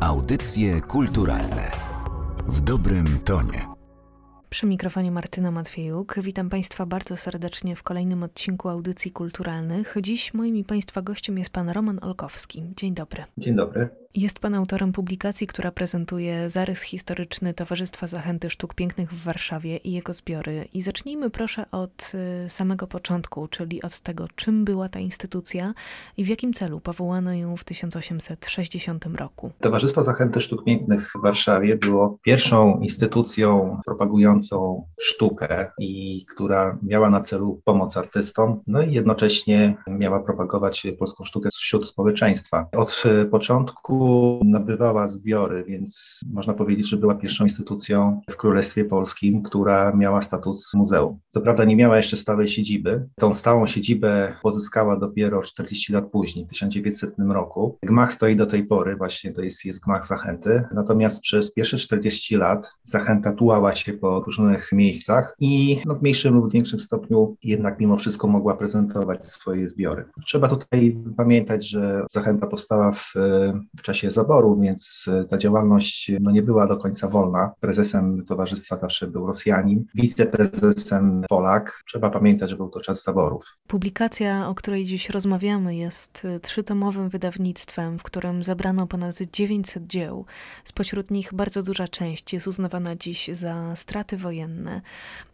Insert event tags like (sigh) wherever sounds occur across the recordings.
Audycje kulturalne w dobrym tonie. Przy mikrofonie Martyna Matwiejuk. Witam Państwa bardzo serdecznie w kolejnym odcinku audycji kulturalnych. Dziś moim i Państwa gościem jest Pan Roman Olkowski. Dzień dobry. Dzień dobry. Jest Pan autorem publikacji, która prezentuje zarys historyczny Towarzystwa Zachęty Sztuk Pięknych w Warszawie i jego zbiory. I zacznijmy proszę od y, samego początku, czyli od tego, czym była ta instytucja i w jakim celu powołano ją w 1860 roku. Towarzystwo Zachęty Sztuk Pięknych w Warszawie było pierwszą instytucją propagującą sztukę i która miała na celu pomoc artystom, no i jednocześnie miała propagować polską sztukę wśród społeczeństwa. Od y, nabywała zbiory, więc można powiedzieć, że była pierwszą instytucją w Królestwie Polskim, która miała status muzeum. Co prawda nie miała jeszcze stałej siedziby. Tą stałą siedzibę pozyskała dopiero 40 lat później, w 1900 roku. Gmach stoi do tej pory, właśnie to jest, jest gmach Zachęty. Natomiast przez pierwsze 40 lat Zachęta tułała się po różnych miejscach i no, w mniejszym lub większym stopniu jednak mimo wszystko mogła prezentować swoje zbiory. Trzeba tutaj pamiętać, że Zachęta powstała w, w czasie zaborów, więc e, ta działalność no, nie była do końca wolna. Prezesem towarzystwa zawsze był Rosjanin, wiceprezesem Polak. Trzeba pamiętać, że był to czas zaborów. Publikacja, o której dziś rozmawiamy, jest e, trzytomowym wydawnictwem, w którym zebrano ponad 900 dzieł. Spośród nich bardzo duża część jest uznawana dziś za straty wojenne.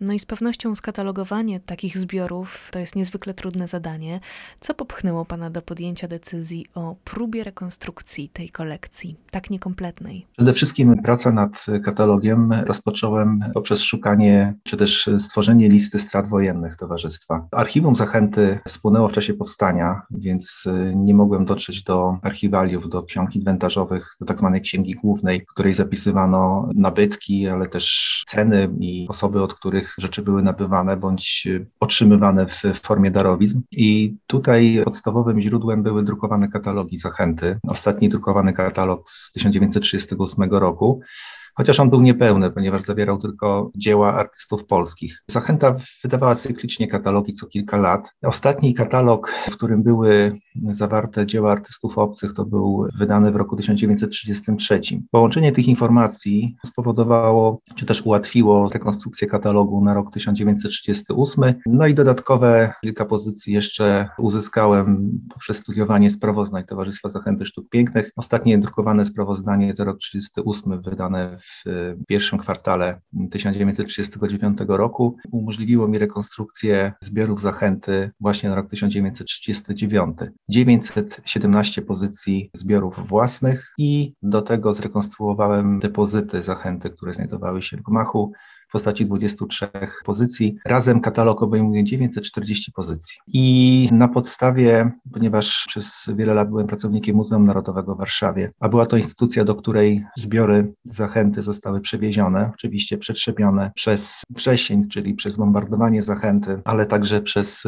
No i z pewnością skatalogowanie takich zbiorów to jest niezwykle trudne zadanie. Co popchnęło Pana do podjęcia decyzji o próbie rekonstrukcji tej kolekcji, tak niekompletnej? Przede wszystkim praca nad katalogiem rozpocząłem poprzez szukanie, czy też stworzenie listy strat wojennych towarzystwa. Archiwum Zachęty spłynęło w czasie powstania, więc nie mogłem dotrzeć do archiwaliów, do ksiąg inwentarzowych, do tak zwanej księgi głównej, w której zapisywano nabytki, ale też ceny i osoby, od których rzeczy były nabywane bądź otrzymywane w formie darowizn. I tutaj podstawowym źródłem były drukowane katalogi Zachęty. Ostatni drukowany katalog z 1938 roku chociaż on był niepełny, ponieważ zawierał tylko dzieła artystów polskich. Zachęta wydawała cyklicznie katalogi co kilka lat. Ostatni katalog, w którym były zawarte dzieła artystów obcych, to był wydany w roku 1933. Połączenie tych informacji spowodowało, czy też ułatwiło rekonstrukcję katalogu na rok 1938. No i dodatkowe kilka pozycji jeszcze uzyskałem poprzez studiowanie sprawozdań Towarzystwa Zachęty Sztuk Pięknych. Ostatnie drukowane sprawozdanie za rok 1938 wydane w pierwszym kwartale 1939 roku umożliwiło mi rekonstrukcję zbiorów zachęty właśnie na rok 1939. 917 pozycji zbiorów własnych i do tego zrekonstruowałem depozyty zachęty, które znajdowały się w gmachu w postaci 23 pozycji. Razem katalog obejmuje 940 pozycji. I na podstawie, ponieważ przez wiele lat byłem pracownikiem Muzeum Narodowego w Warszawie, a była to instytucja, do której zbiory zachęty zostały przewiezione, oczywiście przetrzepione przez wrzesień, czyli przez bombardowanie zachęty, ale także przez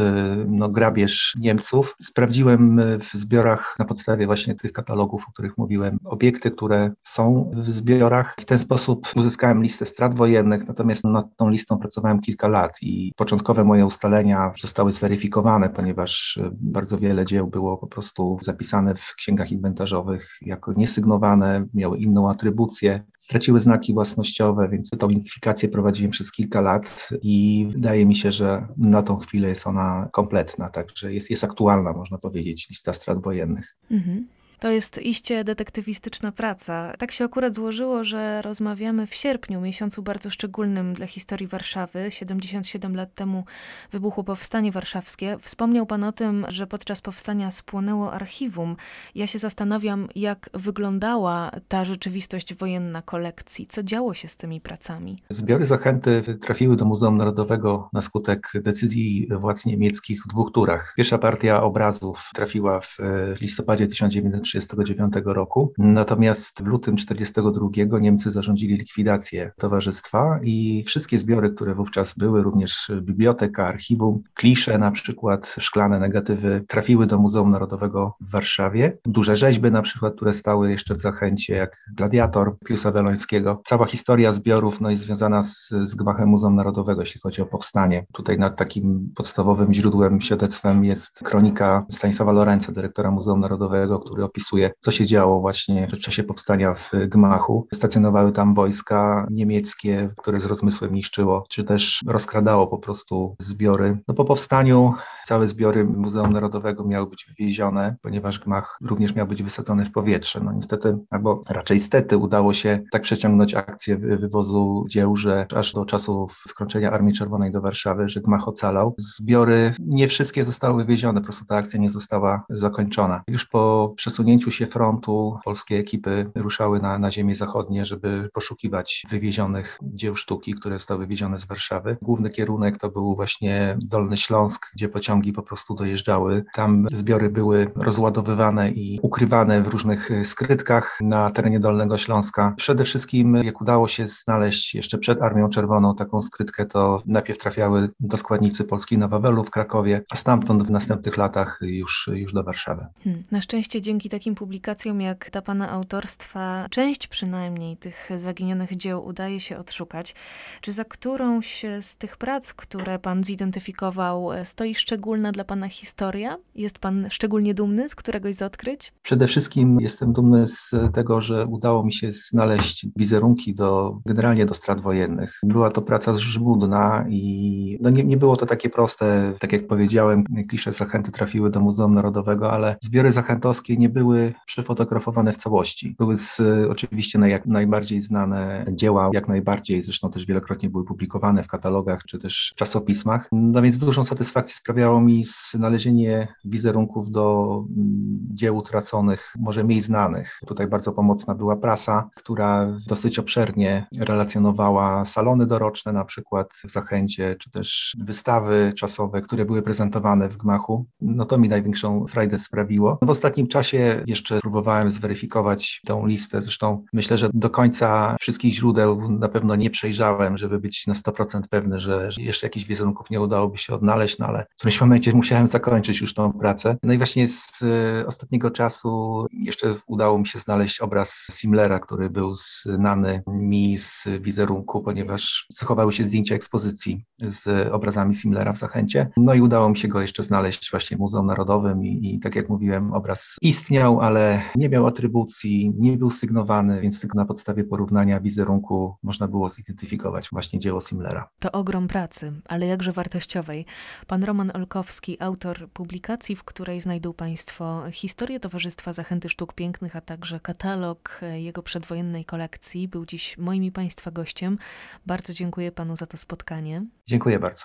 no, grabież Niemców. Sprawdziłem w zbiorach na podstawie właśnie tych katalogów, o których mówiłem, obiekty, które są w zbiorach. W ten sposób uzyskałem listę strat wojennych, natomiast Natomiast nad tą listą pracowałem kilka lat i początkowe moje ustalenia zostały zweryfikowane, ponieważ e, bardzo wiele dzieł było po prostu zapisane w księgach inwentarzowych jako niesygnowane, miały inną atrybucję, straciły znaki własnościowe, więc tą identyfikację prowadziłem przez kilka lat i wydaje mi się, że na tą chwilę jest ona kompletna, także jest, jest aktualna, można powiedzieć, lista strat wojennych. Mhm. To jest iście detektywistyczna praca. Tak się akurat złożyło, że rozmawiamy w sierpniu, miesiącu bardzo szczególnym dla historii Warszawy. 77 lat temu wybuchło Powstanie Warszawskie. Wspomniał Pan o tym, że podczas powstania spłonęło archiwum. Ja się zastanawiam, jak wyglądała ta rzeczywistość wojenna kolekcji. Co działo się z tymi pracami? Zbiory zachęty trafiły do Muzeum Narodowego na skutek decyzji władz niemieckich w dwóch turach. Pierwsza partia obrazów trafiła w listopadzie 1900 1939 roku. Natomiast w lutym 1942 Niemcy zarządzili likwidację towarzystwa i wszystkie zbiory, które wówczas były, również biblioteka, archiwum, klisze na przykład, szklane negatywy, trafiły do Muzeum Narodowego w Warszawie. Duże rzeźby na przykład, które stały jeszcze w Zachęcie, jak Gladiator Piusa Welońskiego. Cała historia zbiorów no, jest związana z, z gmachem Muzeum Narodowego, jeśli chodzi o powstanie. Tutaj nad takim podstawowym źródłem, świadectwem jest kronika Stanisława Lorenza, dyrektora Muzeum Narodowego, który opisuje opisuje, co się działo właśnie w czasie powstania w Gmachu. Stacjonowały tam wojska niemieckie, które z rozmysłem niszczyło, czy też rozkradało po prostu zbiory. No po powstaniu całe zbiory Muzeum Narodowego miały być wywiezione, ponieważ Gmach również miał być wysadzony w powietrze. No niestety, albo raczej stety udało się tak przeciągnąć akcję wywozu dzieł, że aż do czasu wkroczenia Armii Czerwonej do Warszawy, że Gmach ocalał. Zbiory nie wszystkie zostały wywiezione, po prostu ta akcja nie została zakończona. Już po przesunięciu się frontu polskie ekipy ruszały na, na ziemie zachodnie, żeby poszukiwać wywiezionych dzieł sztuki, które zostały wywiezione z Warszawy. Główny kierunek to był właśnie Dolny Śląsk, gdzie pociągi po prostu dojeżdżały. Tam zbiory były rozładowywane i ukrywane w różnych skrytkach na terenie Dolnego Śląska. Przede wszystkim, jak udało się znaleźć jeszcze przed Armią Czerwoną taką skrytkę, to najpierw trafiały do składnicy Polski na Wawelu w Krakowie, a stamtąd w następnych latach już, już do Warszawy. Hmm. Na szczęście dzięki takim publikacjom jak ta pana autorstwa, część przynajmniej tych zaginionych dzieł udaje się odszukać. Czy za którąś z tych prac, które pan zidentyfikował, stoi szczególna dla pana historia? Jest pan szczególnie dumny z któregoś z odkryć? Przede wszystkim jestem dumny z tego, że udało mi się znaleźć wizerunki do, generalnie do strat wojennych. Była to praca żmudna i no nie, nie było to takie proste, tak jak powiedziałem, klisze zachęty trafiły do Muzeum Narodowego, ale zbiory zachętowskie nie były przyfotografowane w całości. Były z, oczywiście jak najbardziej znane dzieła, jak najbardziej, zresztą też wielokrotnie były publikowane w katalogach czy też czasopismach. No więc dużą satysfakcję sprawiało mi znalezienie wizerunków do mm, dzieł utraconych, może mniej znanych. Tutaj bardzo pomocna była prasa, która dosyć obszernie relacjonowała salony doroczne na przykład w Zachęcie, czy też wystawy czasowe, które były prezentowane w Gmachu. No to mi największą frajdę sprawiło. W ostatnim czasie jeszcze próbowałem zweryfikować tą listę, zresztą myślę, że do końca wszystkich źródeł na pewno nie przejrzałem, żeby być na 100% pewny, że jeszcze jakichś wizerunków nie udałoby się odnaleźć, no ale w którymś momencie musiałem zakończyć już tą pracę. No i właśnie z e, ostatniego czasu jeszcze udało mi się znaleźć obraz Simlera, który był znany mi z wizerunku, ponieważ zachowały się zdjęcia ekspozycji z obrazami Simlera w Zachęcie. No i udało mi się go jeszcze znaleźć właśnie w Muzeum Narodowym i, i tak jak mówiłem, obraz istniał, ale nie miał atrybucji, nie był sygnowany, więc tylko na podstawie porównania wizerunku można było zidentyfikować właśnie dzieło Simlera. To ogrom pracy, ale jakże wartościowej. Pan Roman Olkowski, autor publikacji, w której znajdą Państwo historię Towarzystwa Zachęty Sztuk Pięknych, a także katalog jego przedwojennej kolekcji, był dziś moim i Państwa gościem. Bardzo dziękuję Panu za to spotkanie. Dziękuję bardzo.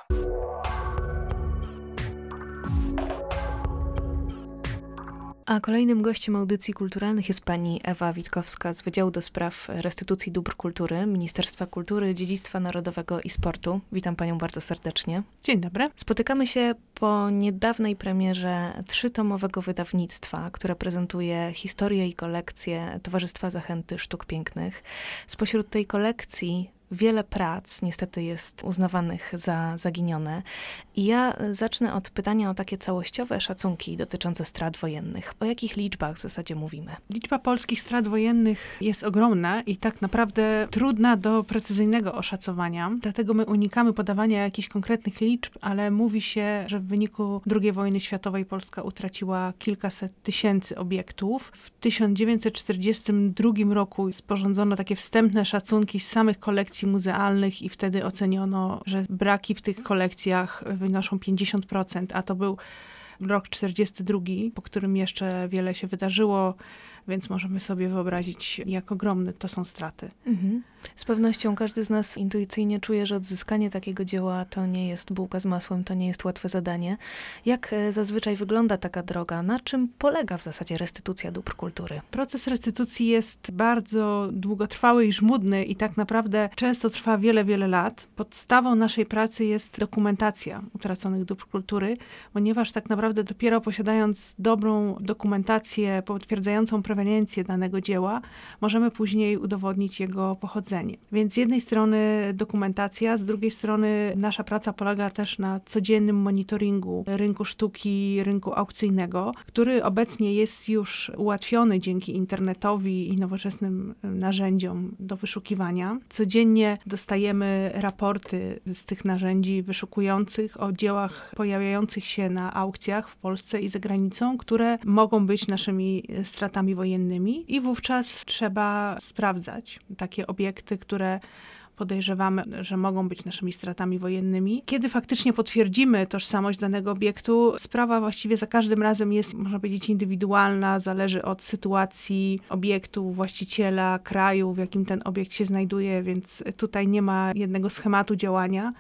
A kolejnym gościem audycji kulturalnych jest pani Ewa Witkowska z Wydziału do Spraw Restytucji Dóbr Kultury Ministerstwa Kultury, Dziedzictwa Narodowego i Sportu. Witam panią bardzo serdecznie. Dzień dobry. Spotykamy się po niedawnej premierze trzytomowego wydawnictwa, które prezentuje historię i kolekcję Towarzystwa Zachęty Sztuk Pięknych. Spośród tej kolekcji wiele prac niestety jest uznawanych za zaginione. I ja zacznę od pytania o takie całościowe szacunki dotyczące strat wojennych. O jakich liczbach w zasadzie mówimy? Liczba polskich strat wojennych jest ogromna i tak naprawdę trudna do precyzyjnego oszacowania. Dlatego my unikamy podawania jakichś konkretnych liczb, ale mówi się, że w wyniku II wojny światowej Polska utraciła kilkaset tysięcy obiektów. W 1942 roku sporządzono takie wstępne szacunki z samych kolekcji kolekcji muzealnych i wtedy oceniono, że braki w tych kolekcjach wynoszą 50%, a to był rok 42, po którym jeszcze wiele się wydarzyło, więc możemy sobie wyobrazić, jak ogromne to są straty. Mhm. Z pewnością każdy z nas intuicyjnie czuje, że odzyskanie takiego dzieła to nie jest bułka z masłem, to nie jest łatwe zadanie. Jak e, zazwyczaj wygląda taka droga? Na czym polega w zasadzie restytucja dóbr kultury? Proces restytucji jest bardzo długotrwały i żmudny i tak naprawdę często trwa wiele, wiele lat. Podstawą naszej pracy jest dokumentacja utraconych dóbr kultury, ponieważ tak naprawdę dopiero posiadając dobrą dokumentację potwierdzającą proweniencję danego dzieła, możemy później udowodnić jego pochodzenie. Więc z jednej strony dokumentacja, z drugiej strony nasza praca polega też na codziennym monitoringu rynku sztuki, rynku aukcyjnego, który obecnie jest już ułatwiony dzięki internetowi i nowoczesnym narzędziom do wyszukiwania. Codziennie dostajemy raporty z tych narzędzi wyszukujących o dziełach pojawiających się na aukcjach w Polsce i za granicą, które mogą być naszymi stratami wojennymi i wówczas trzeba sprawdzać takie obiekty, które podejrzewamy, że mogą być naszymi stratami wojennymi. Kiedy faktycznie potwierdzimy tożsamość danego obiektu, sprawa właściwie za każdym razem jest, można powiedzieć, indywidualna, zależy od sytuacji obiektu, właściciela, kraju, w jakim ten obiekt się znajduje, więc tutaj nie ma jednego schematu działania.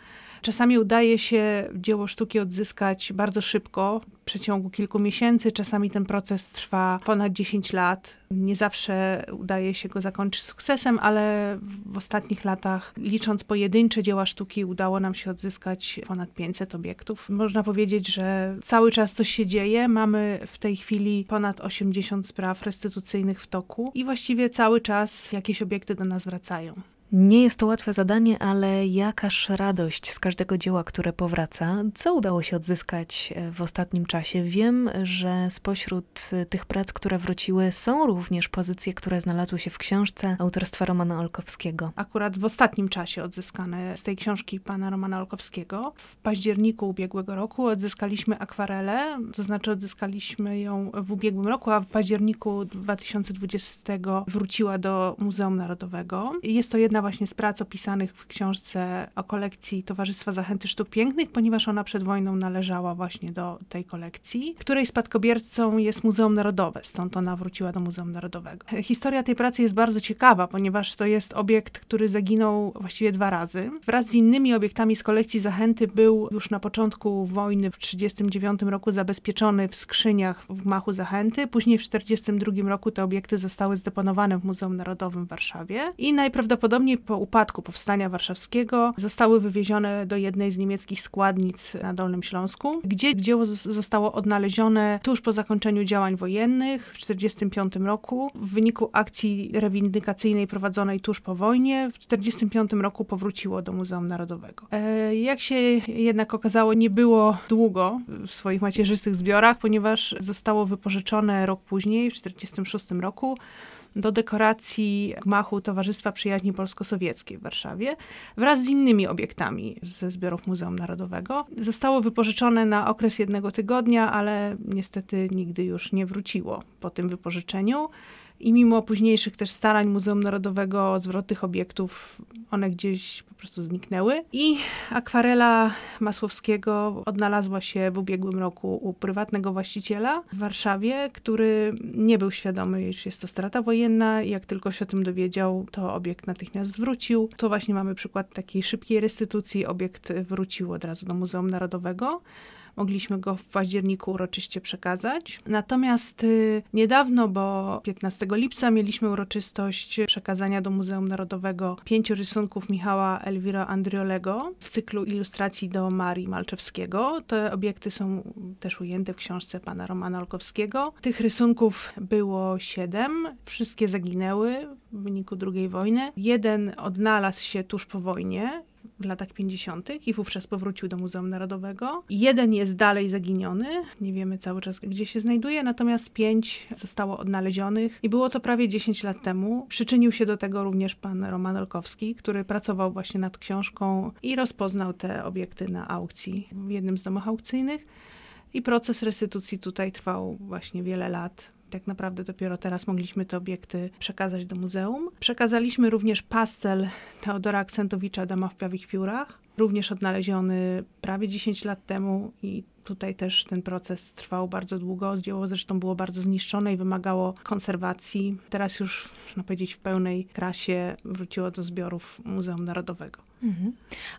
Czasami udaje się dzieło sztuki odzyskać bardzo szybko, w przeciągu kilku miesięcy. Czasami ten proces trwa ponad 10 lat. Nie zawsze udaje się go zakończyć sukcesem, ale w ostatnich latach, licząc pojedyncze dzieła sztuki, udało nam się odzyskać ponad 500 obiektów. Można powiedzieć, że cały czas coś się dzieje. Mamy w tej chwili ponad 80 spraw restytucyjnych w toku i właściwie cały czas jakieś obiekty do nas wracają. Nie jest to łatwe zadanie, ale jakaż radość z każdego dzieła, które powraca. Co udało się odzyskać e, w ostatnim czasie? Wiem, że spośród e, tych prac, które wróciły, są również pozycje, które znalazły się w książce autorstwa Romana Olkowskiego. Akurat w ostatnim czasie odzyskane z tej książki pana Romana Olkowskiego. W październiku ubiegłego roku odzyskaliśmy akwarelę, to znaczy odzyskaliśmy ją w ubiegłym roku, a w październiku 2020 wróciła do Muzeum Narodowego. Jest to jedna właśnie z prac opisanych w książce o kolekcji Towarzystwa Zachęty Sztuk Pięknych, ponieważ ona przed wojną należała właśnie do tej kolekcji, której spadkobiercą jest Muzeum Narodowe, stąd ona wróciła do Muzeum Narodowego. Historia tej pracy jest bardzo ciekawa, ponieważ to jest obiekt, który zaginął właściwie dwa razy. Wraz z innymi obiektami z kolekcji Zachęty był już na początku wojny w 1939 roku zabezpieczony w skrzyniach w gmachu Zachęty. Później w 1942 roku te obiekty zostały zdeponowane w Muzeum Narodowym w Warszawie i najprawdopodobniej Po upadku powstania warszawskiego zostały wywiezione do jednej z niemieckich składnic na Dolnym Śląsku, gdzie dzieło zostało odnalezione tuż po zakończeniu działań wojennych w 1945 roku. W wyniku akcji rewindykacyjnej prowadzonej tuż po wojnie w 1945 roku powróciło do Muzeum Narodowego. E, jak się jednak okazało, nie było długo w swoich macierzystych zbiorach, ponieważ zostało wypożyczone rok później, w 1946 roku do dekoracji gmachu Towarzystwa Przyjaźni Polsko-Sowieckiej w Warszawie wraz z innymi obiektami ze zbiorów Muzeum Narodowego. Zostało wypożyczone na okres jednego tygodnia, ale niestety nigdy już nie wróciło po tym wypożyczeniu i mimo późniejszych też starań Muzeum Narodowego o zwrot tych obiektów, one gdzieś po prostu zniknęły. I akwarela Masłowskiego odnalazła się w ubiegłym roku u prywatnego właściciela w Warszawie, który nie był świadomy, iż jest to strata wojenna. Jak tylko się o tym dowiedział, to obiekt natychmiast zwrócił. To właśnie mamy przykład takiej szybkiej restytucji. Obiekt wrócił od razu do Muzeum Narodowego mogliśmy go w październiku uroczyście przekazać. Natomiast y, niedawno, bo 15 lipca mieliśmy uroczystość przekazania do Muzeum Narodowego pięciu rysunków Michała Elwira Andriolego z cyklu ilustracji do Marii Malczewskiego. Te obiekty są też ujęte w książce pana Romana Olkowskiego. Tych rysunków było siedem, wszystkie zaginęły w wyniku II wojny. Jeden odnalazł się tuż po wojnie w latach 50. i wówczas powrócił do Muzeum Narodowego. Jeden jest dalej zaginiony, nie wiemy cały czas gdzie się znajduje, natomiast pięć zostało odnalezionych i było to prawie 10 lat temu. Przyczynił się do tego również pan Roman Olkowski, który pracował właśnie nad książką i rozpoznał te obiekty na aukcji w jednym z domów aukcyjnych. I proces restytucji tutaj trwał właśnie wiele lat tak naprawdę dopiero teraz mogliśmy te obiekty przekazać do muzeum. Przekazaliśmy również pastel Teodora Aksentowicza Dama w Piawich Piórach, również odnaleziony prawie 10 lat temu i tutaj też ten proces trwał bardzo długo. Dzieło zresztą było bardzo zniszczone i wymagało konserwacji. Teraz już, można powiedzieć, w pełnej krasie wróciło do zbiorów Muzeum Narodowego. Mhm.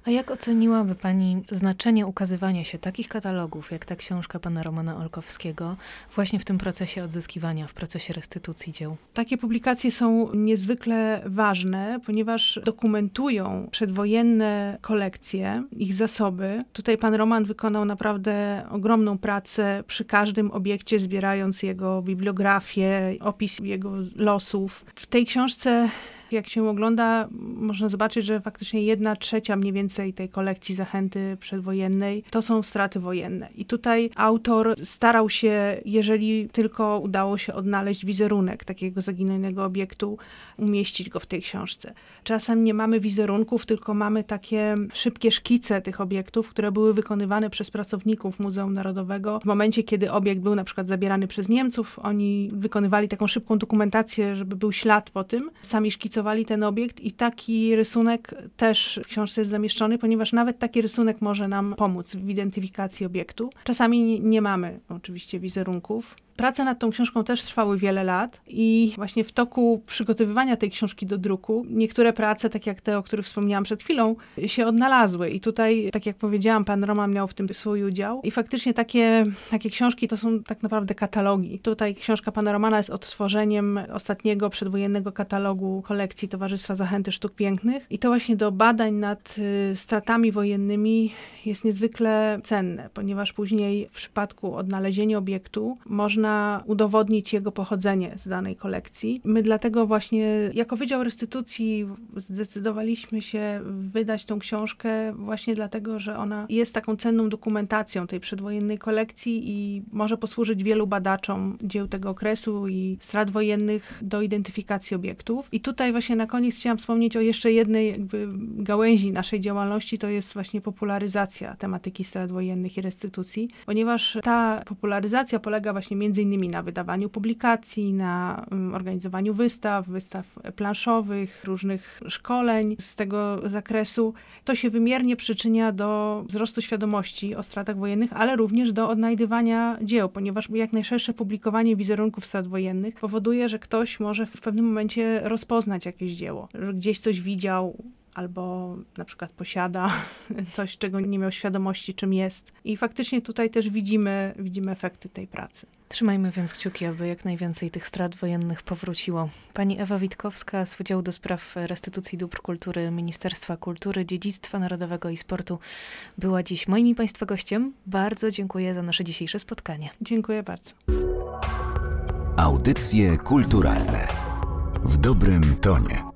A jak oceniłaby Pani znaczenie ukazywania się takich katalogów, jak ta książka pana Romana Olkowskiego, właśnie w tym procesie odzyskiwania, w procesie restytucji dzieł? Takie publikacje są niezwykle ważne, ponieważ dokumentują przedwojenne kolekcje, ich zasoby. Tutaj pan Roman wykonał naprawdę naprawdę ogromną pracę przy każdym obiekcie, zbierając jego bibliografię, opis jego losów. W tej książce jak się ogląda, można zobaczyć, że faktycznie jedna trzecia mniej więcej tej kolekcji zachęty przedwojennej to są straty wojenne. I tutaj autor starał się, jeżeli tylko udało się odnaleźć wizerunek takiego zaginionego obiektu, umieścić go w tej książce. Czasem nie mamy wizerunków, tylko mamy takie szybkie szkice tych obiektów, które były wykonywane przez pracowników Muzeum Narodowego. W momencie, kiedy obiekt był na przykład zabierany przez Niemców, oni wykonywali taką szybką dokumentację, żeby był ślad po tym. Sami szkicowali ten obiekt i taki rysunek też w książce jest zamieszczony, ponieważ nawet taki rysunek może nam pomóc w identyfikacji obiektu. Czasami nie mamy oczywiście wizerunków. Prace nad tą książką też trwały wiele lat i właśnie w toku przygotowywania tej książki do druku niektóre prace, tak jak te, o których wspomniałam przed chwilą, się odnalazły. I tutaj, tak jak powiedziałam, pan Roman miał w tym swój udział. I faktycznie takie, takie książki to są tak naprawdę katalogi. Tutaj książka pana Romana jest odtworzeniem ostatniego przedwojennego katalogu kolekcji Towarzystwa Zachęty Sztuk Pięknych. I to właśnie do badań nad y, stratami wojennymi jest niezwykle cenne, ponieważ później w przypadku odnalezienia obiektu można można udowodnić jego pochodzenie z danej kolekcji. My dlatego właśnie jako Wydział Restytucji zdecydowaliśmy się wydać tą książkę właśnie dlatego, że ona jest taką cenną dokumentacją tej przedwojennej kolekcji i może posłużyć wielu badaczom dzieł tego okresu i strat wojennych do identyfikacji obiektów. I tutaj właśnie na koniec chciałam wspomnieć o jeszcze jednej jakby gałęzi naszej działalności, to jest właśnie popularyzacja tematyki strat wojennych i restytucji, ponieważ ta popularyzacja polega właśnie między między innymi na wydawaniu publikacji, na mm, organizowaniu wystaw, wystaw planszowych, różnych szkoleń z tego zakresu. To się wymiernie przyczynia do wzrostu świadomości o stratach wojennych, ale również do odnajdywania dzieł, ponieważ jak najszersze publikowanie wizerunków strat wojennych powoduje, że ktoś może w pewnym momencie rozpoznać jakieś dzieło, że gdzieś coś widział, albo na przykład posiada (laughs) coś, czego nie miał świadomości, czym jest. I faktycznie tutaj też widzimy, widzimy efekty tej pracy. Trzymajmy więc kciuki, aby jak najwięcej tych strat wojennych powróciło. Pani Ewa Witkowska z Wydziału do Spraw Restytucji Dóbr Kultury Ministerstwa Kultury, Dziedzictwa Narodowego i Sportu była dziś moim i Państwa gościem. Bardzo dziękuję za nasze dzisiejsze spotkanie. Dziękuję bardzo. Audycje kulturalne w dobrym tonie.